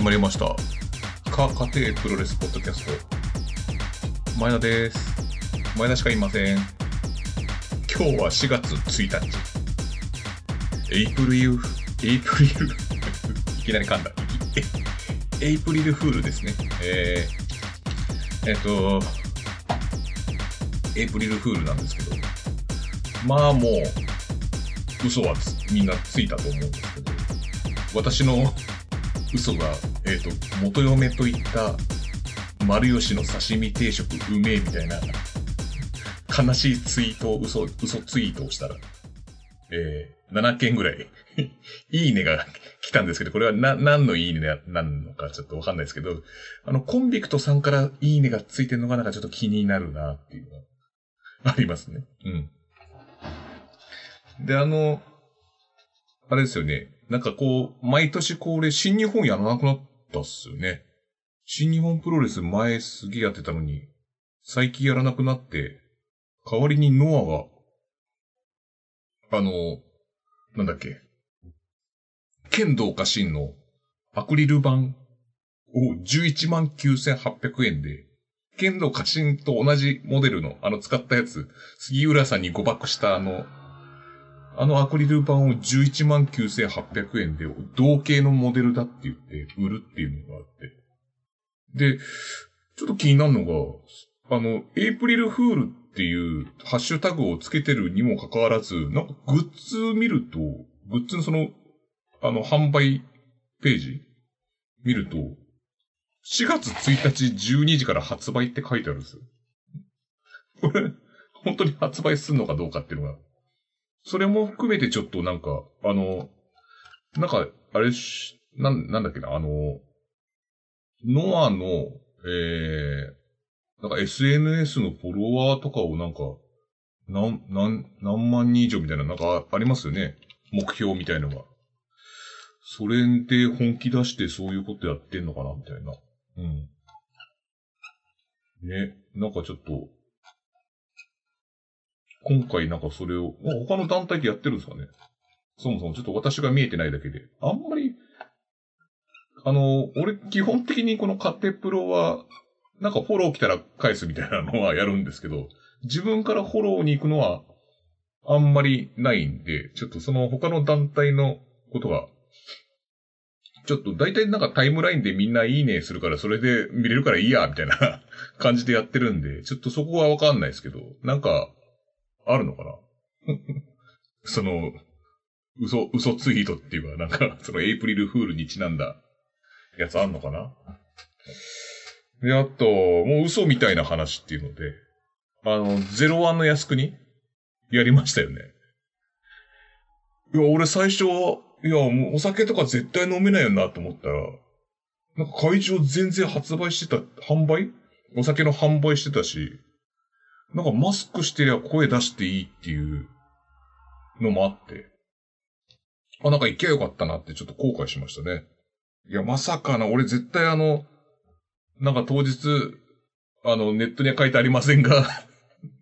始まりました。か、家庭プロレスポッドキャスト。前田です。前田しかいません。今日は4月1日。エイプリル、エイプリル、いきなり噛んだ。エイプリルフールですね。えー、えっ、と、エイプリルフールなんですけど、まあもう、嘘はみんなついたと思うんですけど、私の嘘が、えっ、と、元嫁と言った、丸吉の刺身定食うめえみたいな、悲しいツイートを、嘘、嘘ツイートをしたら、えー、7件ぐらい、いいねが来たんですけど、これはな、何のいいねなのかちょっとわかんないですけど、あの、コンビクトさんからいいねがついてるのがなんかちょっと気になるなっていうのがありますね。うん。で、あの、あれですよね。なんかこう、毎年恒例新日本やらなくなったっすよね。新日本プロレス前すげえやってたのに、最近やらなくなって、代わりにノアが、あの、なんだっけ、剣道家臣のアクリル板を119,800円で、剣道家臣と同じモデルの、あの使ったやつ、杉浦さんに誤爆したあの、あのアクリル板を11万9800円で同型のモデルだって言って売るっていうのがあって。で、ちょっと気になるのが、あの、エイプリルフールっていうハッシュタグをつけてるにもかかわらず、なんかグッズ見ると、グッズのその、あの、販売ページ見ると、4月1日12時から発売って書いてあるんですよ。これ、本当に発売するのかどうかっていうのが。それも含めてちょっとなんか、あの、なんか、あれし、なん、なんだっけな、あの、ノアの、えー、なんか SNS のフォロワーとかをなんか、なん、なん、何万人以上みたいな、なんかありますよね。目標みたいのが。それで本気出してそういうことやってんのかなみたいな。うん。ね、なんかちょっと、今回なんかそれを、他の団体でやってるんですかねそもそもちょっと私が見えてないだけで。あんまり、あの、俺基本的にこのカテプロは、なんかフォロー来たら返すみたいなのはやるんですけど、自分からフォローに行くのはあんまりないんで、ちょっとその他の団体のことが、ちょっと大体なんかタイムラインでみんないいねするからそれで見れるからいいや、みたいな感じでやってるんで、ちょっとそこはわかんないですけど、なんか、あるのかな？その、嘘、嘘ツイートっていうか、なんか、そのエイプリルフールにちなんだやつあんのかな？で、あと、もう嘘みたいな話っていうので、あの、ゼロワンの靖国？やりましたよね。いや、俺最初、いや、もうお酒とか絶対飲めないよなと思ったら、なんか会場全然発売してた、販売？お酒の販売してたし、なんかマスクしてりゃ声出していいっていうのもあって。あ、なんか行けばよかったなってちょっと後悔しましたね。いや、まさかな、俺絶対あの、なんか当日、あの、ネットには書いてありませんが、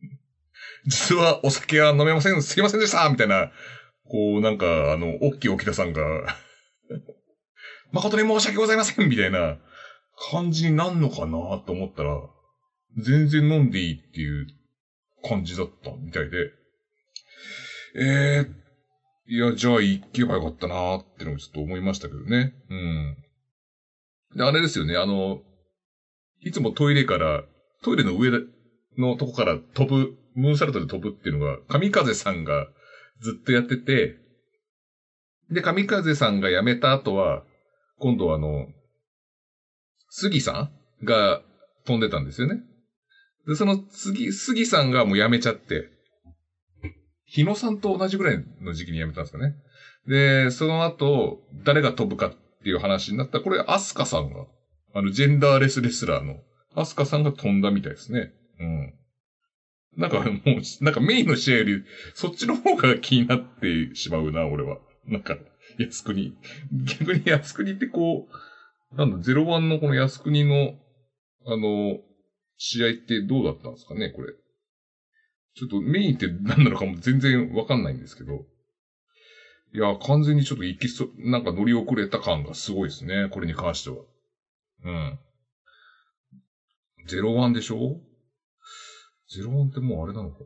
実はお酒は飲めません、すいませんでしたみたいな、こう、なんか、あの、オッキー沖田さんが、誠に申し訳ございませんみたいな感じになんのかなと思ったら、全然飲んでいいっていう感じだったみたいで。えー、いや、じゃあ行けばよかったなーってのをちょっと思いましたけどね。うん。で、あれですよね、あの、いつもトイレから、トイレの上のとこから飛ぶ、ムーンサルトで飛ぶっていうのが、神風さんがずっとやってて、で、神風さんが辞めた後は、今度はあの、杉さんが飛んでたんですよね。で、その次、杉さんがもう辞めちゃって、日野さんと同じぐらいの時期に辞めたんですかね。で、その後、誰が飛ぶかっていう話になった、これ、アスカさんが、あの、ジェンダーレスレスラーの、アスカさんが飛んだみたいですね。うん。なんかもう、なんかメインの試合より、そっちの方が気になってしまうな、俺は。なんか、靖国。逆に靖国ってこう、なんだ、ゼロワンのこの靖国の、あの、試合ってどうだったんですかね、これ。ちょっとメインって何なのかも全然わかんないんですけど。いや、完全にちょっと行きそ、なんか乗り遅れた感がすごいですね。これに関しては。うん。01でしょ ?01 ってもうあれなのか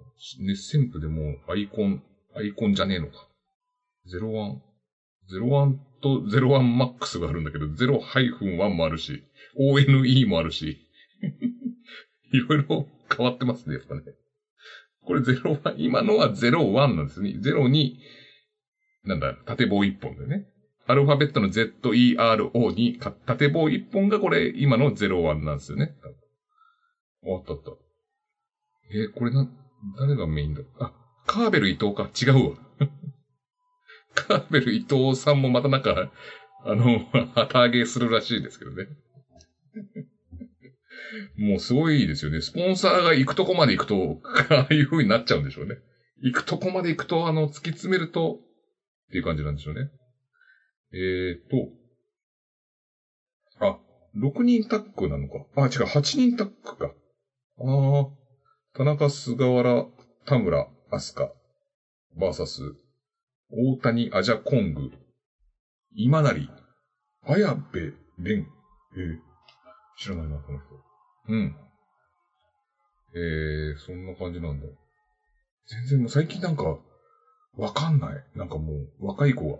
熱旋風でもうアイコン、アイコンじゃねえのか。01。01と01マックスがあるんだけど、0-1もあるし、ONE もあるし。いろいろ変わってますね、やっぱね。これ01、今のは01なんですね。0に、なんだ、縦棒一本でね。アルファベットの ZERO に、縦棒一本がこれ、今の01なんですよね。あったあった。えー、これな、誰がメインだ？あ、カーベル伊藤か。違うわ。カーベル伊藤さんもまたなんか、あの、旗揚げするらしいですけどね。もうすごいですよね。スポンサーが行くとこまで行くと、ああいう風になっちゃうんでしょうね。行くとこまで行くと、あの、突き詰めると、っていう感じなんでしょうね。えーと、あ、6人タッグなのか。あ、違う、8人タッグか。ああ、田中菅原、田村、アスカ、バーサス、大谷、アジャコング、今成、綾部、蓮。えー、知らないな、この人。うん。えー、そんな感じなんだ。全然もう最近なんか、わかんない。なんかもう、若い子は。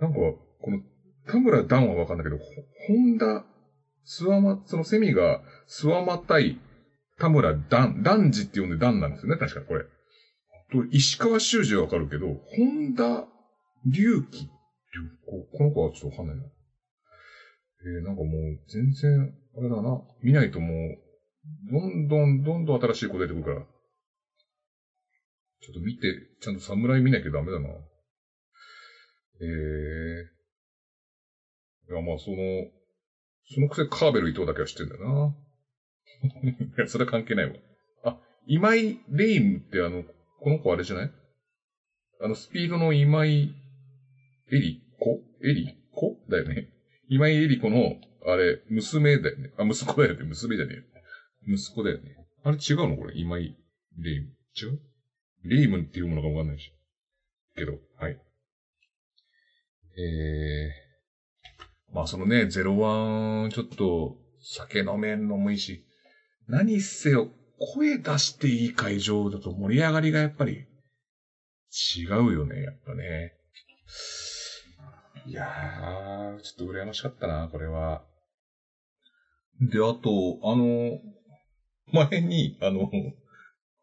なんか、この、田村ダンはわかんないけど、ホンダ、スワマ、そのセミが、スワマ対田村ダン、ダンジって呼んでダンなんですよね、確かこれ。と、石川修司はわかるけど、本田隆起ここの子はちょっとわかんないな。えー、なんかもう、全然、あれだな。見ないともう、どんどんどんどん新しい子出てくるから。ちょっと見て、ちゃんと侍見なきゃダメだな。えー。いや、まあ、その、そのくせカーベル伊藤だけは知ってんだよな。いや、それは関係ないわ。あ、今井レイムってあの、この子あれじゃない？あの、スピードの今井エリコエリコだよね。今井エリコの、あれ、娘だよね。あ、息子だよね。娘じゃねえ。息子だよね。あれ違うのこれ？今井レイム？違う？レイムっていうものかわかんないし。けど、はい。えー、まあそのね、ゼロワン、ちょっと、酒飲めんのもいいし、何せよ、声出していい会場だと盛り上がりがやっぱり違うよね、やっぱね。いやー、ちょっと羨ましかったな、これは。で、あと、あの、前に、あの、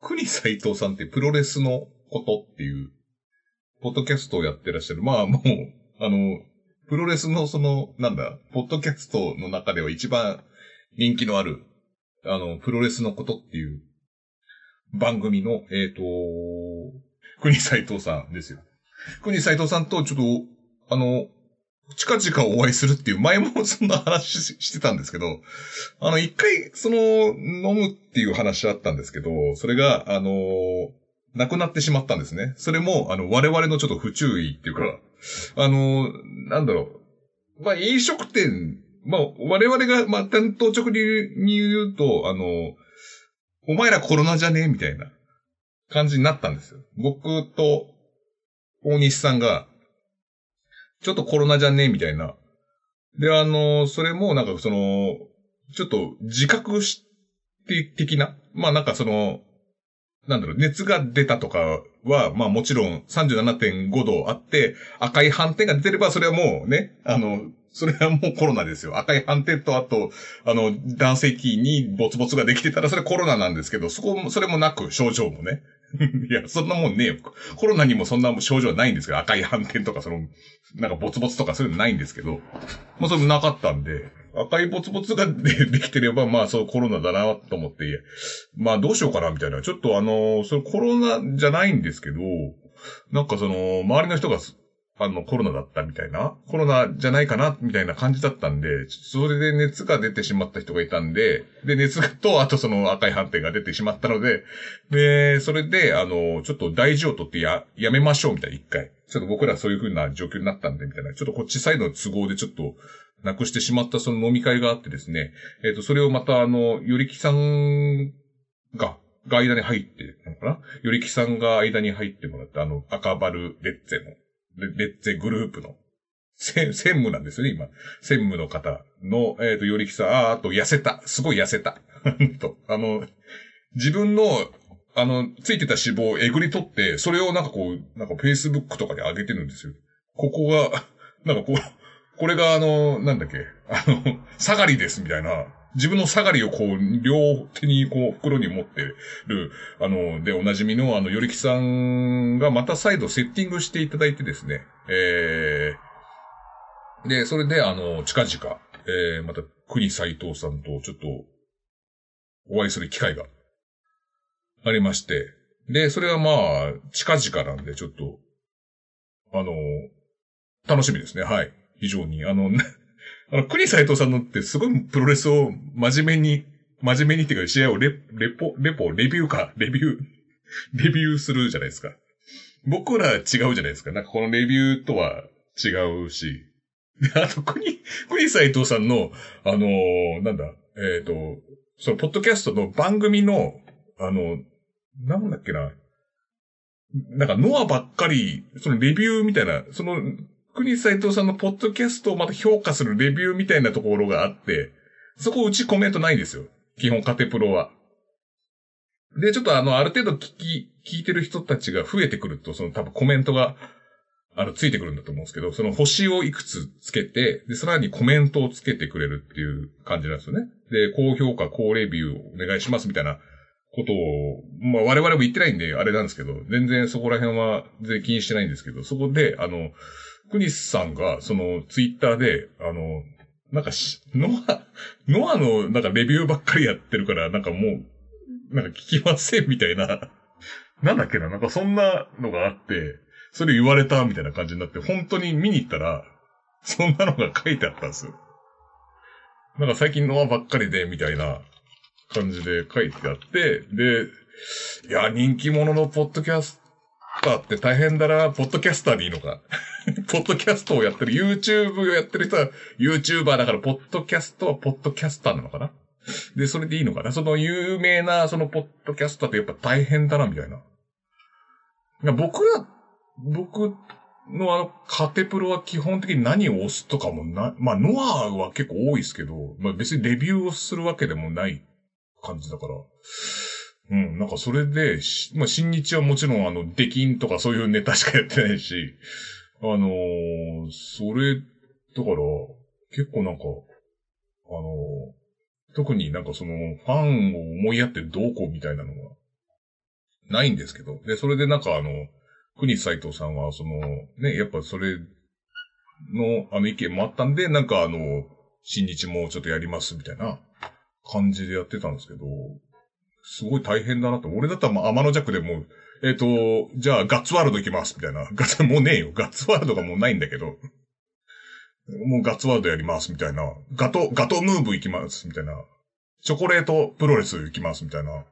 国斎藤さんってプロレスのことっていう、ポッドキャストをやってらっしゃる。まあもう、あの、プロレスのその、なんだ、ポッドキャストの中では一番人気のあるあの、プロレスのことっていう番組の、えっ、ー、と、国斎藤さんですよ。国斎藤さんとちょっと、あの、近々お会いするっていう、前もそんな話してたんですけど、あの、一回、その、飲むっていう話あったんですけど、それが、あの、亡くなってしまったんですね。それも、あの、我々のちょっと不注意っていうか、あの、なんだろう。まあ、飲食店まあ、我々が、まあ、担当直入に言うと、あの、お前らコロナじゃね？えみたいな感じになったんですよ。僕と大西さんが、ちょっとコロナじゃねえみたいな。で、あの、それもなんかその、ちょっと自覚して、的な？まあなんかその、なんだろう、熱が出たとかは、まあもちろん37.5度あって、赤い斑点が出てれば、それはもうね、あの、それはもうコロナですよ。赤い斑点と、あと、あの、男性器にボツボツができてたら、それコロナなんですけど、そこも、それもなく、症状もね。いや、そんなもんねえよ。コロナにもそんな症状はないんですけど、赤い斑点とか、その、なんかボツボツとかそういうのないんですけど、まあそれもなかったんで、赤いボツボツがで できてれば、まあそうコロナだなと思って、まあどうしようかなみたいな。ちょっとあの、それコロナじゃないんですけど、なんかその、周りの人があの、コロナだったみたいな、コロナじゃないかな、みたいな感じだったんで、それで熱が出てしまった人がいたんで、で、熱と、あとその赤い斑点が出てしまったので、で、それで、あの、ちょっと大事を取ってや、やめましょう、みたいな、一回。ちょっと僕らそういう風な状況になったんで、みたいな。ちょっとこっちサイドの都合でちょっと、なくしてしまったその飲み会があってですね、えっ、ー、と、それをまた、あの、よりきさんが、が間に入って、なのかな？よりきさんが間に入ってもらって、あの、赤バルレッツェの、レッツェグループの、専務なんですよね、今。専務の方の、えっ、と、よりきさん、あ、あと、痩せた。すごい痩せた。と、あの、自分の、あの、ついてた脂肪をえぐり取って、それをなんかこう、なんか Facebook とかに上げてるんですよ。ここが、なんかこう、これがあの、なんだっけ、あの、下がりですみたいな、自分の下がりをこう、両手にこう、袋に持ってる、あの、で、おなじみのあの、よりきさんがまた再度セッティングしていただいてですね、えー、で、それであの、近々、えー、また、国斎藤さんとちょっと、お会いする機会がありまして、で、それはまあ、近々なんで、ちょっと、あの、楽しみですね。はい。非常に。あの、あの、国斎藤さんのってすごいプロレスを真面目に、真面目にっていうか試合をレ、レポ、レポ、レビューか、レビュー、レビューするじゃないですか。僕ら違うじゃないですか。なんかこのレビューとは違うし。で、あと、国、国斎藤さんの、あのーなんだ、えっ、と、その、ポッドキャストの番組の、あの、なんだっけな。なんか、ノアばっかり、そのレビューみたいな、その、国斎藤さんのポッドキャストをまた評価するレビューみたいなところがあって、そこうちコメントないんですよ。基本カテプロは。で、ちょっとあの、ある程度聞き、聞いてる人たちが増えてくると、その多分コメントが、あの、ついてくるんだと思うんですけど、その星をいくつつけて、で、さらにコメントをつけてくれるっていう感じなんですよね。で、高評価、高レビューお願いしますみたいなことを、まあ我々も言ってないんで、あれなんですけど、全然そこら辺は全然気にしてないんですけど、そこで、あの、クニスさんが、その、ツイッターで、あの、なんかし、ノア、ノアの、なんかレビューばっかりやってるから、なんかもう、なんか聞きませんみたいな、なんだっけな、なんかそんなのがあって、それ言われたみたいな感じになって、本当に見に行ったら、そんなのが書いてあったんですよ。なんか最近ノアばっかりで、みたいな感じで書いてあって、で、いや、人気者のポッドキャストターって大変だな、ポッドキャスターでいいのか。ポッドキャストをやってる、YouTube をやってる人は YouTuber だから、ポッドキャストはポッドキャスターなのかなで、それでいいのかなその有名な、そのポッドキャスターってやっぱ大変だな、みたいな。僕ら、僕のあの、カテプロは基本的に何を押すとかもな、まあ、ノアは結構多いですけど、まあ別にレビューをするわけでもない感じだから。うん、なんかそれで、まあ、新日はもちろんあの、出禁とかそういうネタしかやってないし、あのーそれ、だから、結構なんか、あのー特になんかその、ファンを思いやってどうこうみたいなのが、ないんですけど。で、それでなんかあの、国斎藤さんは、その、ね、やっぱそれの、あの意見もあったんで、なんかあの、新日もちょっとやりますみたいな感じでやってたんですけど、すごい大変だなと。俺だったらまあ天の弱でもう、えっ、と、じゃあガッツワールド行きますみたいな。ガッツ、もうねえよ。ガッツワールドがもうないんだけど。もうガッツワールドやりますみたいな。ガト、ガトムーブ行きますみたいな。チョコレートプロレス行きますみたいな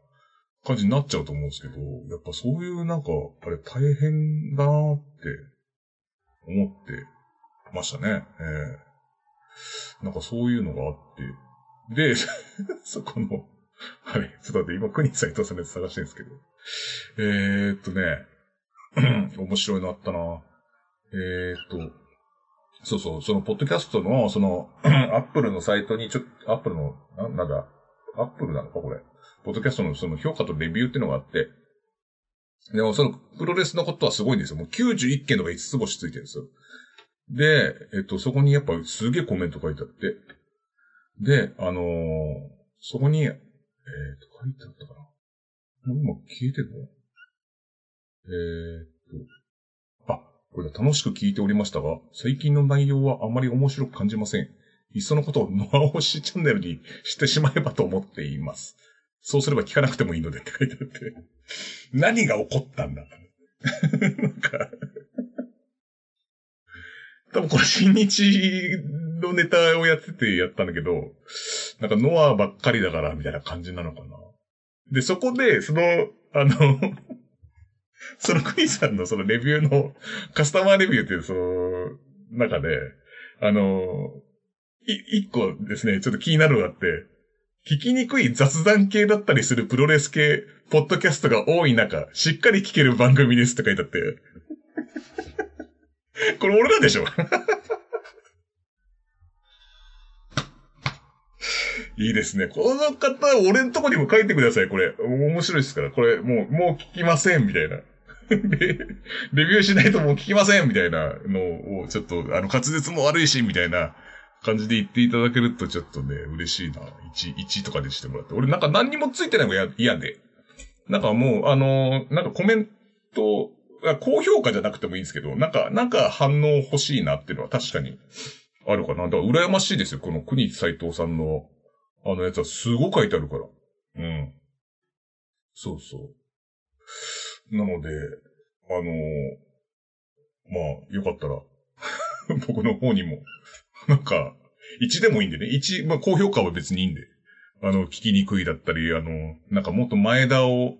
感じになっちゃうと思うんですけど、やっぱそういうなんか、あれ大変だなって思ってましたね。ええなんかそういうのがあって。で、そこの、はい、ちょっと待って、今、国斎藤さんのやつ探してるんですけど。えー、っとね、面白いのあったな。えー、っと、そうそう、その、ポッドキャストの、その、アップルのサイトに、ちょっと、アップルの、ななんだ、アップルなのか、これ。ポッドキャストのその評価とレビューっていうのがあって、でもその、プロレスのことはすごいんですよ。もう91件とか5つ星ついてるんですよ。で、えっと、そこにやっぱすげえコメント書いてあって、で、あのーそこに、えっ、と、書いてあったかな。今消えてるの？えーっと、あ、これ楽しく聞いておりましたが、最近の内容はあまり面白く感じません。いっそのことをノアオシチャンネルに してしまえばと思っています。そうすれば聞かなくてもいいのでって書いてあって。何が起こったんだ？なんか、多分これ新日のネタをやっててやったんだけど、なんかノアばっかりだからみたいな感じなのかな。で、そこで、その、あの、そのクイさんのそのレビューの、カスタマーレビューっていうその、中で、あの、い、一個ですね、ちょっと気になるのがあって、聞きにくい雑談系だったりするプロレス系、ポッドキャストが多い中、しっかり聞ける番組ですって書いてあって。これ俺らでしょ？いいですね。この方、俺んとこにも書いてください、これ。面白いですから。これ、もう、もう聞きません、みたいな。レビューしないともう聞きません、みたいなのを、ちょっと、あの、滑舌も悪いし、みたいな感じで言っていただけるとちょっとね、嬉しいな。1、1とかでしてもらって。俺なんか何にもついてないのが嫌で。なんかもう、あのー、なんかコメント、高評価じゃなくてもいいんですけど、なんか、なんか反応欲しいなっていうのは確かにあるかな。だから羨ましいですよ。この国斎藤さんの、あのやつはすごく書いてあるから。うん。そうそう。なので、あのー、まあ、よかったら 僕の方にも なんか、1でもいいんでね。1、まあ、高評価は別にいいんで。あの、聞きにくいだったり、あの、なんかもっと前田を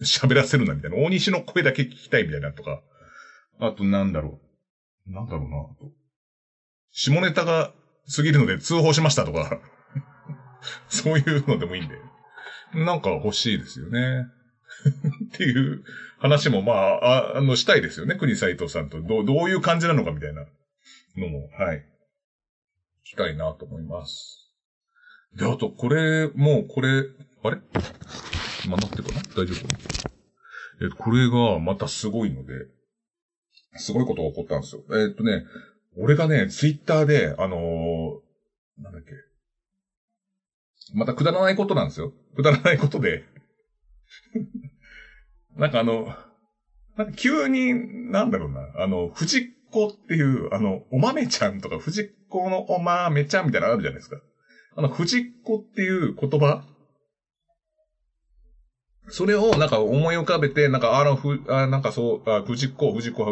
喋らせるなみたいな。大西の声だけ聞きたいみたいなとか。あとなんだろう。なんだろうな。下ネタが過ぎるので通報しましたとか。そういうのでもいいんで。なんか欲しいですよね。っていう話もまあ、あの、したいですよね。国斎藤さんと。どう、どういう感じなのかみたいなのも、はい。きたいなと思います。で、あと、これ、もう、これ、あれ？今なってるかな？大丈夫？えっと、これがまたすごいので、すごいことが起こったんですよ。えっとね、俺がね、ツイッターで、あのー、なんだっけ？またくだらないことなんですよ。くだらないことで なんかあの、なんか急に、なんだろうな、あの、藤子っていう、あの、お豆ちゃんとか藤子のお豆ちゃんみたいなのあるじゃないですか。あの、藤子っていう言葉それをなんか思い浮かべて、なんか、あの、ふ、あ、なんかそう、あ、藤子、藤子、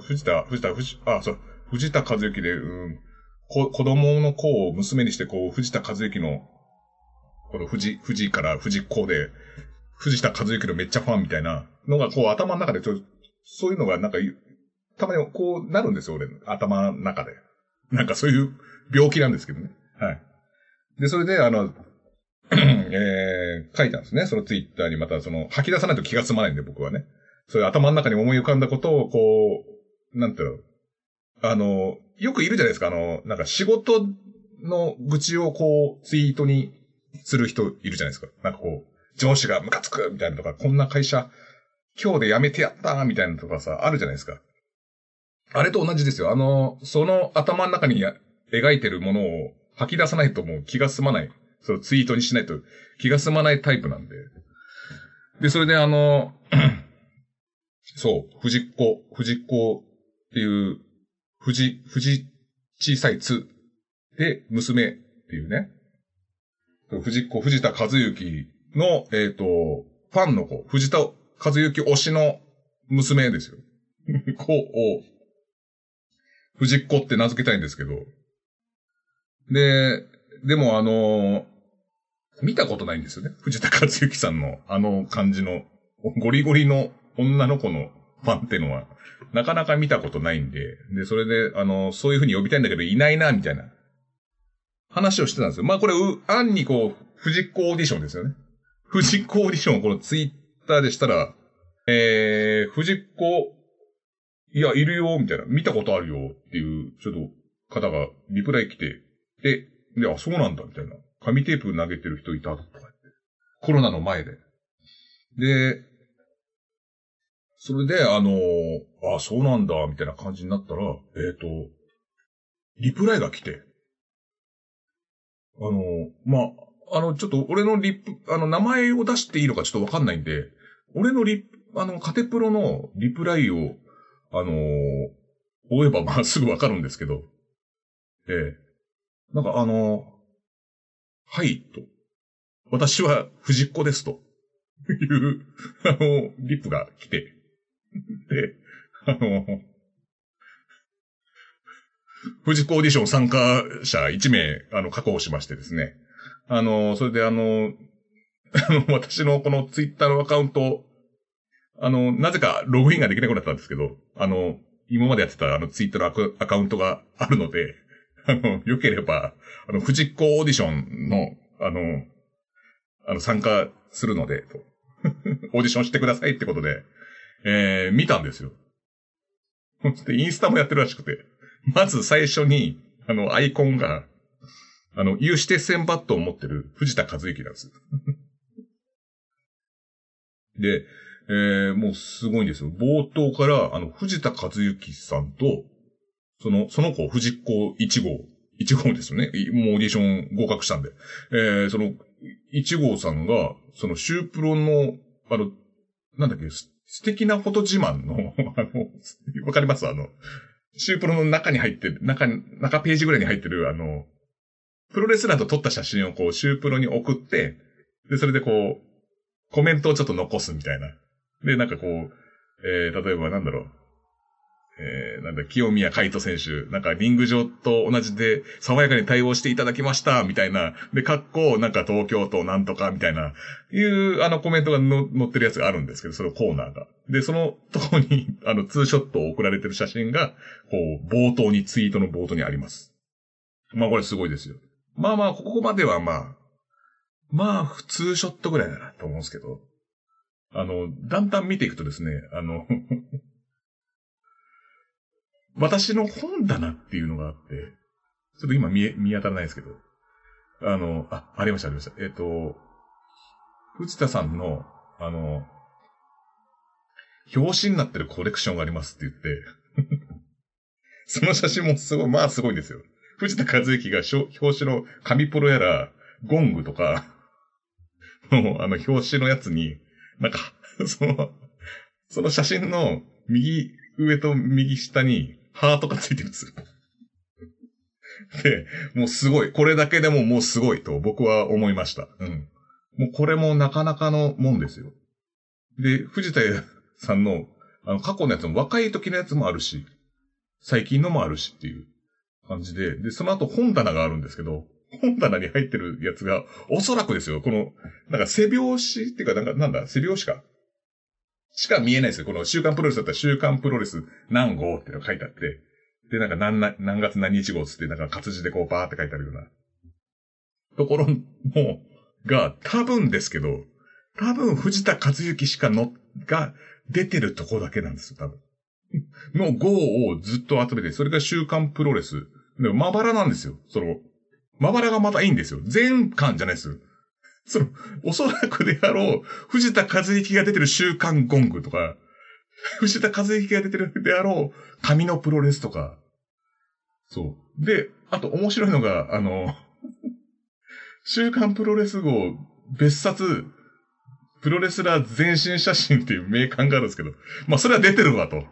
藤田、藤田、藤、あ、そう、藤田和幸で、うん、こ、子供の子を娘にして、こう、藤田和幸の、この藤、藤から藤子で、藤田和幸のめっちゃファンみたいなのが、こう、頭の中でちょ、そういうのがなんか、たまにこうなるんですよ、俺、頭の中で。なんかそういう病気なんですけどね。はい。で、それで、あの、えー、書いたんですね。そのツイッターにまた、その、吐き出さないと気が済まないんで、僕はね。そういう頭の中に思い浮かんだことを、こう、なんていうの、あの、よくいるじゃないですか、あの、なんか仕事の愚痴をこう、ツイートにする人いるじゃないですか。なんかこう、上司がムカつくみたいなとか、こんな会社、今日で辞めてやったみたいなとかさ、あるじゃないですか。あれと同じですよ。あの、その頭の中に描いてるものを吐き出さないともう気が済まない。そう、ツイートにしないと気が済まないタイプなんで。で、それであの、そう、藤子、藤子っていう、藤、藤小さいつで、娘っていうね。藤子、藤田和幸の、えっ、ー、と、ファンの子、藤田和幸推しの娘ですよ。子を、藤子って名付けたいんですけど。で、でもあの、見たことないんですよね。藤田克幸さんのあの感じの、ゴリゴリの女の子のファンってのは、なかなか見たことないんで、で、それで、あの、そういう風に呼びたいんだけど、いないな、みたいな話をしてたんですよ。まあこれ、う、案にこう、藤子オーディションですよね。藤子オーディションをこのツイッターでしたら、えー、藤子、いや、いるよ、みたいな、見たことあるよ、っていう、ちょっと、方がリプライ来て、で、で、あ、そうなんだ、みたいな。紙テープ投げてる人いたとか言って。コロナの前で。で、それで、あのあ、そうなんだ、みたいな感じになったら、えっ、ー、と、リプライが来て、あのまあ、あの、ちょっと俺のリップ、あの、名前を出していいのかちょっとわかんないんで、俺のリップ、あの、カテプロのリプライを、あの追えばまあすぐわかるんですけど、ええなんかあのはい、と。私は藤子です、という、あの、リップが来て。で、あの、藤子オーディション参加者1名、あの、確保しましてですね。あの、それであの、あの、私のこのツイッターのアカウント、あの、なぜかログインができなくなったんですけど、あの、今までやってたあのツイッターのアカウントがあるので、あの、良ければ、あの、藤子オーディションの、あの、あの、参加するので、と。オーディションしてくださいってことで、えー、見たんですよ。で、インスタもやってるらしくて。まず最初に、あの、アイコンが、あの、有刺鉄線バットを持ってる藤田和之なんです。で、えー、もうすごいんですよ。冒頭から、あの、藤田和之さんと、その、その子、藤子1号、1号ですよね。もうオーディション合格したんで。えー、その、1号さんが、その、シュープロの、あの、なんだっけ、素敵なフォト自慢の、あの、わかります？あの、シュープロの中に入ってる、中、中ページぐらいに入ってる、あの、プロレスラーと撮った写真をこう、シュープロに送って、で、それでこう、コメントをちょっと残すみたいな。で、なんかこう、えー、例えばなんだろう。えー、なんだ、清宮海斗選手、なんかリング上と同じで爽やかに対応していただきました、みたいな。で、格好、なんか東京都なんとか、みたいな、いうあのコメントがの載ってるやつがあるんですけど、そのコーナーが。で、そのとこに、あの、ツーショットを送られてる写真が、こう、冒頭に、ツイートの冒頭にあります。まあこれすごいですよ。まあまあ、ここまではまあ、まあ、普通ショットぐらいだなと思うんですけど、あの、だんだん見ていくとですね、あの 私の本棚っていうのがあって、ちょっと今見え、見当たらないですけど、あの、あ、ありました、ありました。えっ、ー、と、藤田さんの、あの、表紙になってるコレクションがありますって言って その写真もすごい、まあすごいんですよ。藤田和之が表紙の紙プロやら、ゴングとか、あの、表紙のやつに、なんか、その、その写真の右上と右下にハートがついてるんですよ。で、もうすごい。これだけでももうすごいと僕は思いました。うん。もうこれもなかなかのもんですよ。で、藤田さんの、あの、過去のやつも若い時のやつもあるし、最近のもあるしっていう感じで、で、その後本棚があるんですけど、本棚に入ってるやつが、おそらくですよ、この、なんか背表紙っていうか、なんか、なんだ、背表紙か。しか見えないですよ。この週刊プロレスだったら週刊プロレス何号ってのが書いてあって、で、なんか何何月何日号つって、なんか活字でこうバーって書いてあるような、ところも、が、多分ですけど、多分藤田和幸しかの、が出てるとこだけなんですよ、多分。の号をずっと集めて、それが週刊プロレス。でもまばらなんですよ。その、まばらがまたいいんですよ。全巻じゃないですよ。その、おそらくであろう、藤田和之が出てる週刊ゴングとか、藤田和之が出てるであろう、紙のプロレスとか。そう。で、あと面白いのが、あの、週刊プロレス号別冊、プロレスラー全身写真っていう名鑑があるんですけど、まあそれは出てるわと。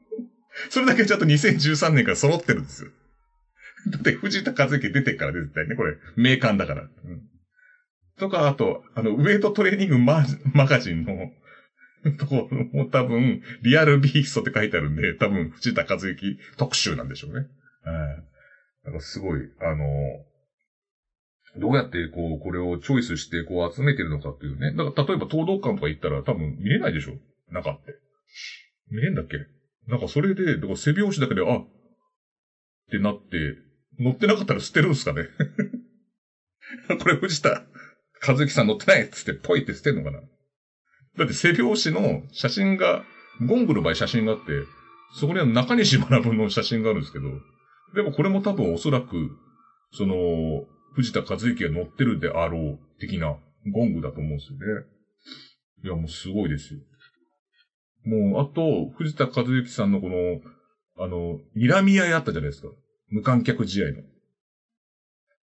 それだけちゃんと2013年から揃ってるんですよ。だって藤田和之出てから絶対ね、これ、名鑑だから。うん。とか、あと、あの、ウェイトトレーニングママガジンのところも多分、リアルビーストって書いてあるんで、多分、藤田和之特集なんでしょうね。はい。なんかすごい、あの、どうやってこう、これをチョイスしてこう集めてるのかっていうね。だから例えば東道館とか行ったら多分見れないでしょ？中って。見れんだっけ？なんかそれで、だから背拍子だけで、あ、ってなって、乗ってなかったら捨てるんすかね？これ藤田和之さん乗ってないっつってポイって捨てんのかな？だって背表紙の写真が、ゴングの場合写真があって、そこには中西学の写真があるんですけど、でもこれも多分おそらく、その、藤田和之が乗ってるであろう的なゴングだと思うんですよね。いや、もうすごいですよ。もう、あと、藤田和之さんのこの、あの、睨み合いあったじゃないですか。無観客試合の。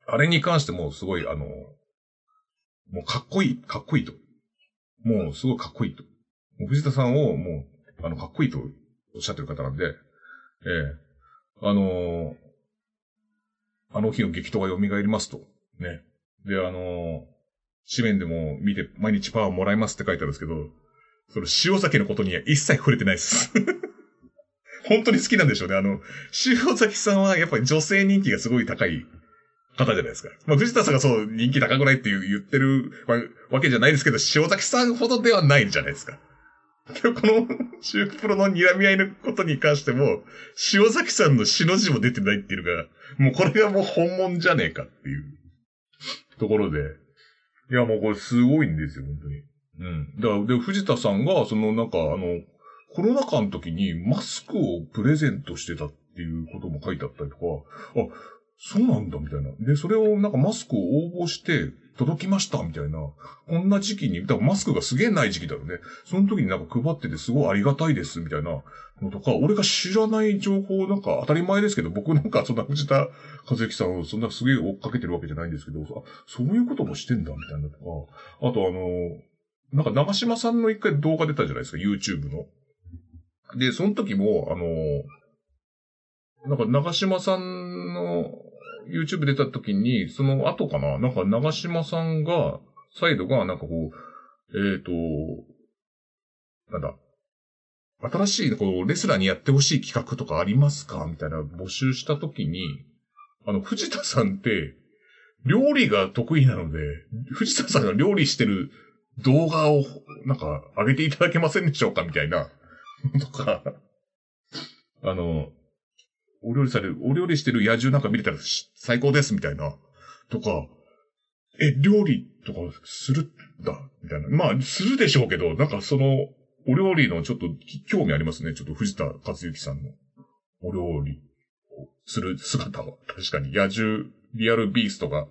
あれに関してもすごい、あの、もうかっこいい、かっこいいと。もうすごいかっこいいと。もう藤田さんをもう、あの、かっこいいとおっしゃってる方なんで、ええあのー、あの日の激闘が蘇りますと。ね。で、あのー、紙面でも見て毎日パワーもらいますって書いてあるんですけど、その塩崎のことには一切触れてないです。本当に好きなんでしょうね。あの、塩崎さんはやっぱり女性人気がすごい高い方じゃないですか。まあ、藤田さんがそう人気高くないって言ってるわけじゃないですけど、塩崎さんほどではないんじゃないですか。でこの、シュープロの睨み合いのことに関しても、塩崎さんの死の字も出てないっていうのが、もうこれがもう本物じゃねえかっていうところで、いや、もうこれすごいんですよ、本当に。うん。だから、で、藤田さんが、そのなんか、あの、コロナ禍の時にマスクをプレゼントしてたっていうことも書いてあったりとか、あ、そうなんだ、みたいな。で、それをなんかマスクを応募して届きました、みたいな。こんな時期に、だからマスクがすげえない時期だよね。その時になんか配っててすごいありがたいです、みたいなのとか、俺が知らない情報、なんか当たり前ですけど、僕なんかそんな藤田和之さんをそんなすげえ追っかけてるわけじゃないんですけど、あそういうこともしてんだ、みたいなとか。あとあの、なんか長島さんの一回動画出たじゃないですか、YouTube の。で、その時も、あの、なんか長島さんの YouTube 出た時に、その後かな、なんか長島さんが、サイドが、なんかこう、えっ、と、なんだ、新しい、こう、レスラーにやってほしい企画とかありますか？みたいな募集した時に、あの、藤田さんって、料理が得意なので、藤田さんが料理してる動画を、なんか、上げていただけませんでしょうか？みたいな、とか、あの、お料理される、お料理してる野獣なんか見れたらし最高です、みたいな、とか、え、料理とかするんだ、みたいな。まあ、するでしょうけど、なんかその、お料理のちょっとき興味ありますね。ちょっと藤田和之さんのお料理をする姿は。確かに、野獣、リアルビーストが、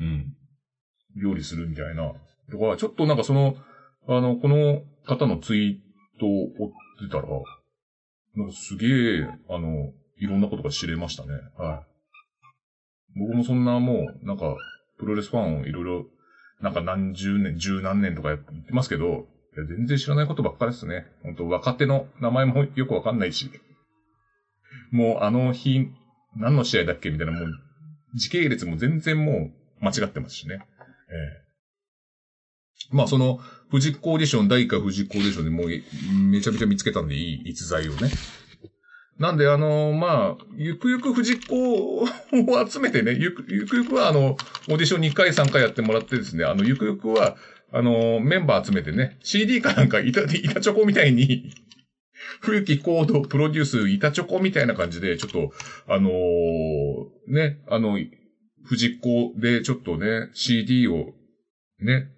うん、料理するみたいな。とか、ちょっとなんかその、あの、この方のツイートを追ってたら、なんかすげえ、あの、いろんなことが知れましたね。はい。僕もそんなもう、なんか、プロレスファンをいろいろ、なんか何十年、十何年とかやってますけど、いや全然知らないことばっかりですね。本当若手の名前もよくわかんないし。もうあの日、何の試合だっけみたいな、もう、時系列も全然もう間違ってますしね。ええまあその、富士コーディション、第1回富士コーディションでもうめちゃめちゃ見つけたんでいい逸材をね。なんで、あのまあ、ゆくゆく藤子を 集めてね、ゆくゆくゆくは、あの、オーディション2回3回やってもらってですね、あの、ゆくゆくは、あのメンバー集めてね、CD かなんか、板、板チョコみたいに、冬木コードプロデュース板チョコみたいな感じで、ちょっと、あのーね、あの、藤子でちょっとね、CD を、ね、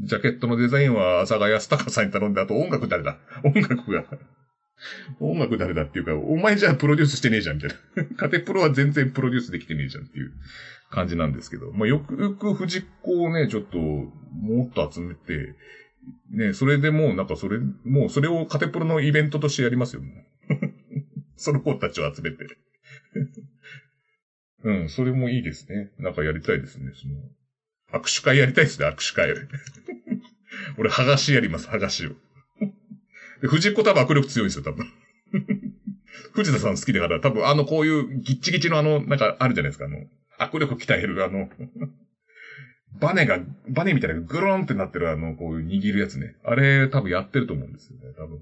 ジャケットのデザインは浅賀康隆さんに頼んで、あと音楽誰だ？音楽が。音楽誰だっていうか、お前じゃあプロデュースしてねえじゃん、みたいな。カテプロは全然プロデュースできてねえじゃんっていう感じなんですけど。まあ、よくよく藤子をね、ちょっと、もっと集めて、ね、それでもうなんかそれ、もうそれをカテプロのイベントとしてやりますよ、もう その子たちを集めて。うん、それもいいですね。なんかやりたいですね、その。握手会やりたいですね、握手会。俺、剥がしやります、剥がしを。藤子多分握力強いんですよ、多分。藤田さん好きだから、多分あの、こういうギッチギチのあの、なんかあるじゃないですか、あの、握力鍛えるあの、バネが、バネみたいなグローンってなってるあの、こういう握るやつね。あれ多分やってると思うんですよね、多分。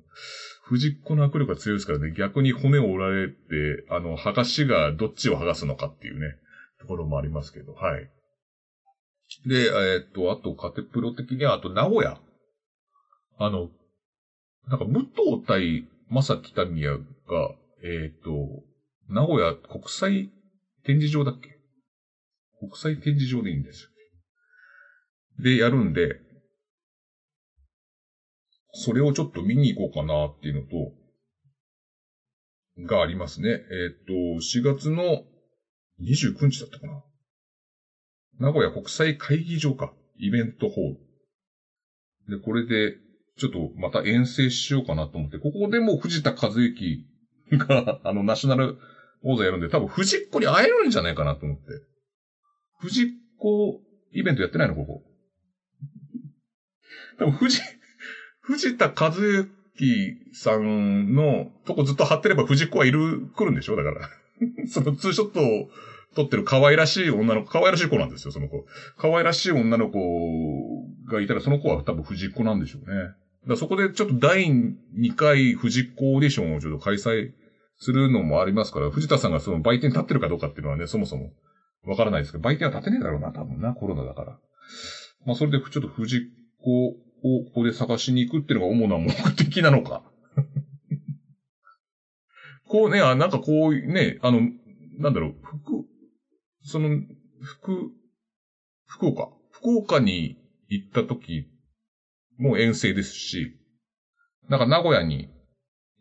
藤子の握力が強いですからね、逆に骨を折られて、あの、剥がしがどっちを剥がすのかっていうね、ところもありますけど、はい。で、えーっと、あと、カテプロ的には、あと、名古屋。あの、なんか、武藤対正木民也が、えーっと、名古屋国際展示場だっけ？国際展示場でいいんですよ。で、やるんで、それをちょっと見に行こうかなっていうのと、がありますね。えーっと、4月の29日だったかな。名古屋国際会議場か。イベントホール。で、これで、ちょっとまた遠征しようかなと思って、ここでもう藤田和之が、あの、ナショナル王座やるんで、多分藤っ子に会えるんじゃないかなと思って。藤っ子イベントやってないの？ここ。多分藤、藤田和之さんのとこずっと貼ってれば藤子はいる、来るんでしょ？だから。そのツーショットを撮ってる可愛らしい女の子、可愛らしい子なんですよ、その子。可愛らしい女の子がいたら、その子は多分藤子なんでしょうね。だそこでちょっと第2回藤子オーディションをちょっと開催するのもありますから、藤田さんがその売店立ってるかどうかっていうのはね、そもそもわからないですけど、売店は立てねえだろうな、多分な、コロナだから。まあ、それでちょっと藤子をここで探しに行くっていうのが主な目的なのか。こうね、あ、なんかこうね、あの、なんだろう、福、その、福、福岡？福岡に行った時も遠征ですし、なんか名古屋に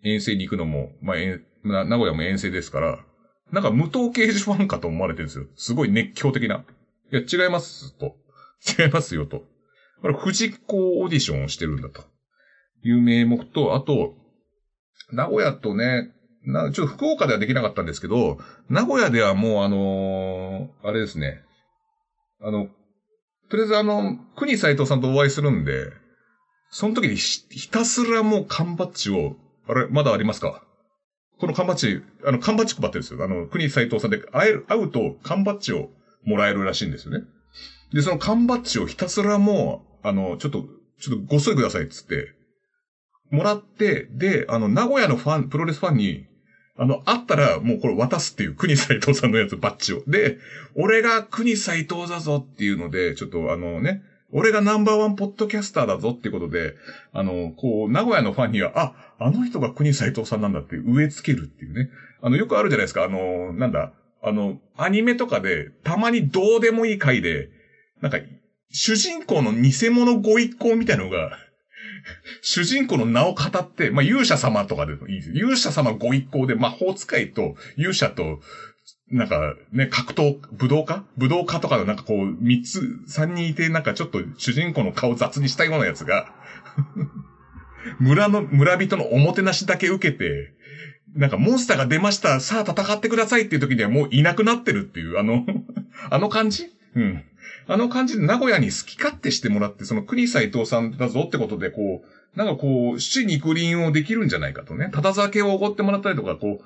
遠征に行くのも、まあ、名古屋も遠征ですから、なんか無党刑事ファンかと思われてるんですよ。すごい熱狂的な。いや、違いますと。違いますよと。これ、藤子オーディションをしてるんだと。いう名目と、あと、名古屋とね、な、ちょっと福岡ではできなかったんですけど、名古屋ではもうあのー、あれですね。あの、とりあえずあの、国斎藤さんとお会いするんで、その時にひたすらもう缶バッジを、あれ、まだありますか？この缶バッジ、あの、缶バッジ配ってるんですよ。あの、国斎藤さんで会える、会うと缶バッジをもらえるらしいんですよね。で、その缶バッジをひたすらもう、あの、ちょっと、ちょっとごっそりくださいっつって、もらって、で、あの、名古屋のファン、プロレスファンに、あの、あったらもうこれ渡すっていう国斎藤さんのやつ、バッジを。で、俺が国斎藤だぞっていうので、ちょっとあのね、俺がナンバーワンポッドキャスターだぞっていうことで、あの、こう、名古屋のファンには、あ、あの人が国斎藤さんなんだって植え付けるっていうね。あの、よくあるじゃないですか。あの、なんだ、あの、アニメとかで、たまにどうでもいい回で、なんか、主人公の偽物ご一行みたいなのが、主人公の名を語って、まあ、勇者様とかでもいいです。勇者様ご一行で魔法使いと勇者と、なんかね、格闘、武道家？武道家とかのなんかこう、三つ、三人いて、なんかちょっと主人公の顔雑にしたようなやつが 村の、村人のおもてなしだけ受けて、なんかモンスターが出ました、さあ戦ってくださいっていう時にはもういなくなってるっていう、あのあの感じ？うん。あの感じで名古屋に好き勝手してもらって、その国斎藤さんだぞってことで、こう、なんかこう、七肉林をできるんじゃないかとね。ただ酒をおごってもらったりとか、こう、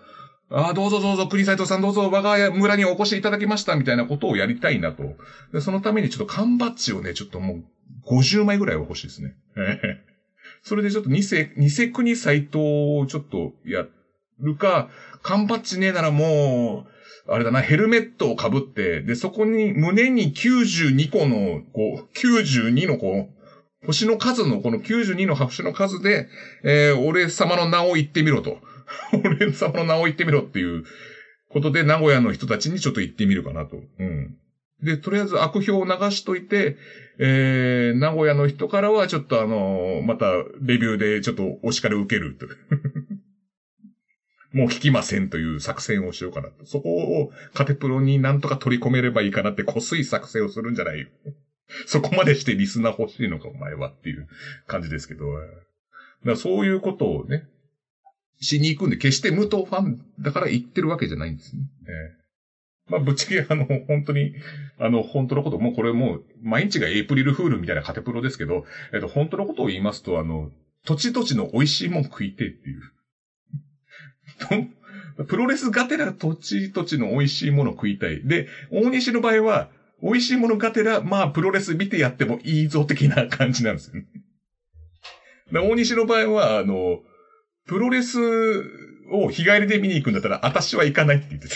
ああ、どうぞどうぞ、国斎藤さんどうぞ、我が村にお越しいただきました、みたいなことをやりたいなと。でそのためにちょっと缶バッジをね、ちょっともう、50枚ぐらいは欲しいですね。それでちょっと偽、偽国斎藤をちょっとやるか、缶バッジねえならもう、あれだな、ヘルメットを被って、で、そこに胸に92個の、こう、92のこう、星の数の、この92の星の数で、えー、俺様の名を言ってみろと。俺様の名を言ってみろっていうことで、名古屋の人たちにちょっと言ってみるかなと。うん。で、とりあえず悪評を流しといて、えー、名古屋の人からはちょっとあのー、また、レビューでちょっとお叱りを受けると。もう聞きませんという作戦をしようかな。そこをカテプロになんとか取り込めればいいかなってこすい作戦をするんじゃないよ。そこまでしてリスナー欲しいのかお前はっていう感じですけど。だそういうことをね、しに行くんで、決して無党ファンだから言ってるわけじゃないんですね。えー、まあ、ぶっちゃけあの、本当に、あの、本当のこと、もうこれもう、毎日がエイプリルフールみたいなカテプロですけど、えっと、本当のことを言いますと、あの、土地土地の美味しいもん食いてっていう。プロレスがてら土地土地の美味しいもの食いたい。で、大西の場合は、美味しいものがてら、まあ、プロレス見てやってもいいぞ的な感じなんですよね。大西の場合は、あの、プロレスを日帰りで見に行くんだったら、私は行かないって言ってた。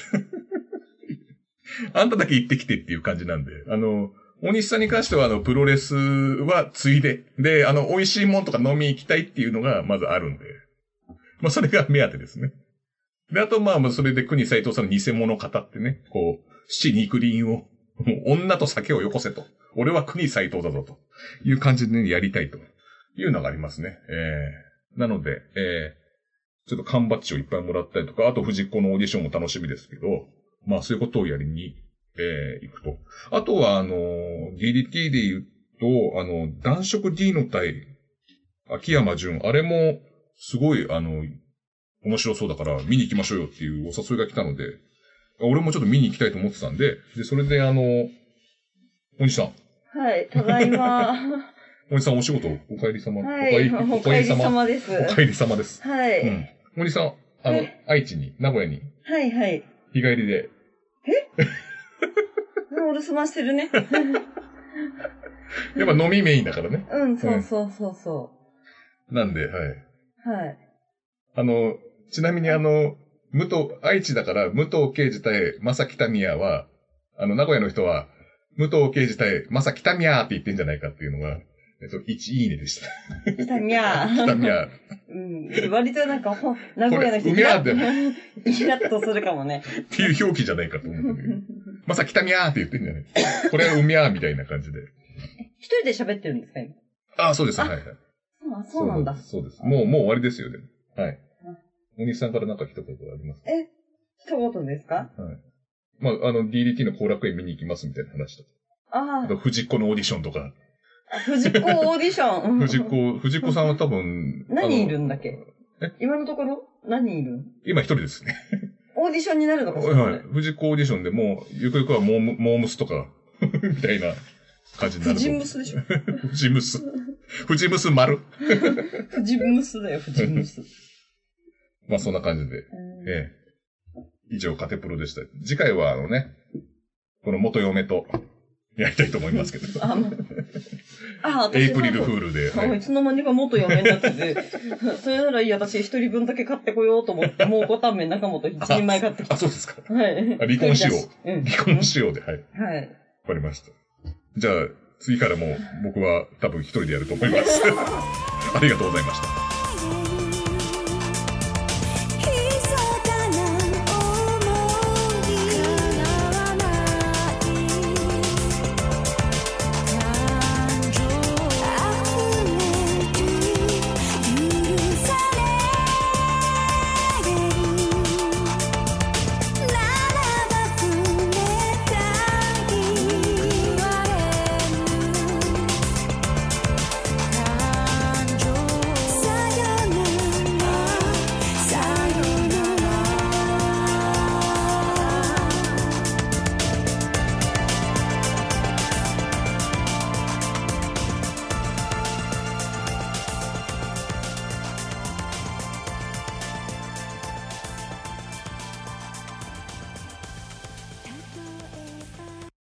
あんただけ行ってきてっていう感じなんで、あの、大西さんに関しては、あの、プロレスはついで、で、あの、美味しいもんとか飲み行きたいっていうのが、まずあるんで。まあ、それが目当てですね。で、あと、まあ、それで国斎藤さんの偽物を語ってね、こう、七肉林を、女と酒をよこせと。俺は国斎藤だぞという感じで、ね、やりたいというのがありますね。えー、なので、えー、ちょっと缶バッジをいっぱいもらったりとか、あと藤子のオーディションも楽しみですけど、まあそういうことをやりに、えー、行くと。あとは、あの、DDT で言うと、あの、男色 D の対、秋山純、あれも、すごい、あの、面白そうだから見に行きましょうよっていうお誘いが来たので、俺もちょっと見に行きたいと思ってたんで、で、それであの、お西さん。はい、ただいま。お西さんお仕事、お帰り様。はい、お帰り様です。お帰り様です。はい。うん。お西さん、あの、愛知に、名古屋に。はいはい。日帰りで。え？お留守番してるね。やっぱ飲みメインだからね。うん、そうそうそうそう。なんで、はい。はい。あの、ちなみにあの、武藤、愛知だから武藤刑事対正木民也は、あの、名古屋の人は、武藤刑事対正木民也って言ってんじゃないかっていうのが、えっと、1いいねでした。北宮。北宮。うん。割となんか、名古屋の人、イラッ、イラッとするかもね。っていう表記じゃないかと思うんだけど。まさ北宮って言ってんじゃないこれはうみゃーみたいな感じで。一人で喋ってるんですか、今？あ、そうです。あはいはい。あそうなんだ。そうです。もう、もう終わりですよ、でも。はい。お兄さんからなんか一言ありますか？え、一言ですか？はい。まあ、あの、DDT の後楽園見に行きますみたいな話とか。ああと、藤子のオーディションとか。あ、藤子オーディション。藤子、藤子さんは多分。何いるんだっけ？え？今のところ？何いる？今一人ですね。オーディションになるのかしらはい。藤子オーディションでもう、ゆくゆくはモーム、モームスとか、みたいな感じになると藤。ムスでしょ藤ムス。藤ムス丸。藤ムスだよ、藤ムス。まあそんな感じで。うんええ。以上、カテプロでした。次回はあのね、この元嫁とやりたいと思いますけど。あ、まあ、私エイプリルフールで。あはいいつの間にか元嫁になってて、それならいい、私一人分だけ買ってこようと思って、もうごたんめん中本一人前買ってきあ、そうですか。た。はい。あ離婚しよう うん。離婚しようで。はい。わはい。かりました。じゃあ、次からも僕は多分一人でやると思います。ありがとうございました。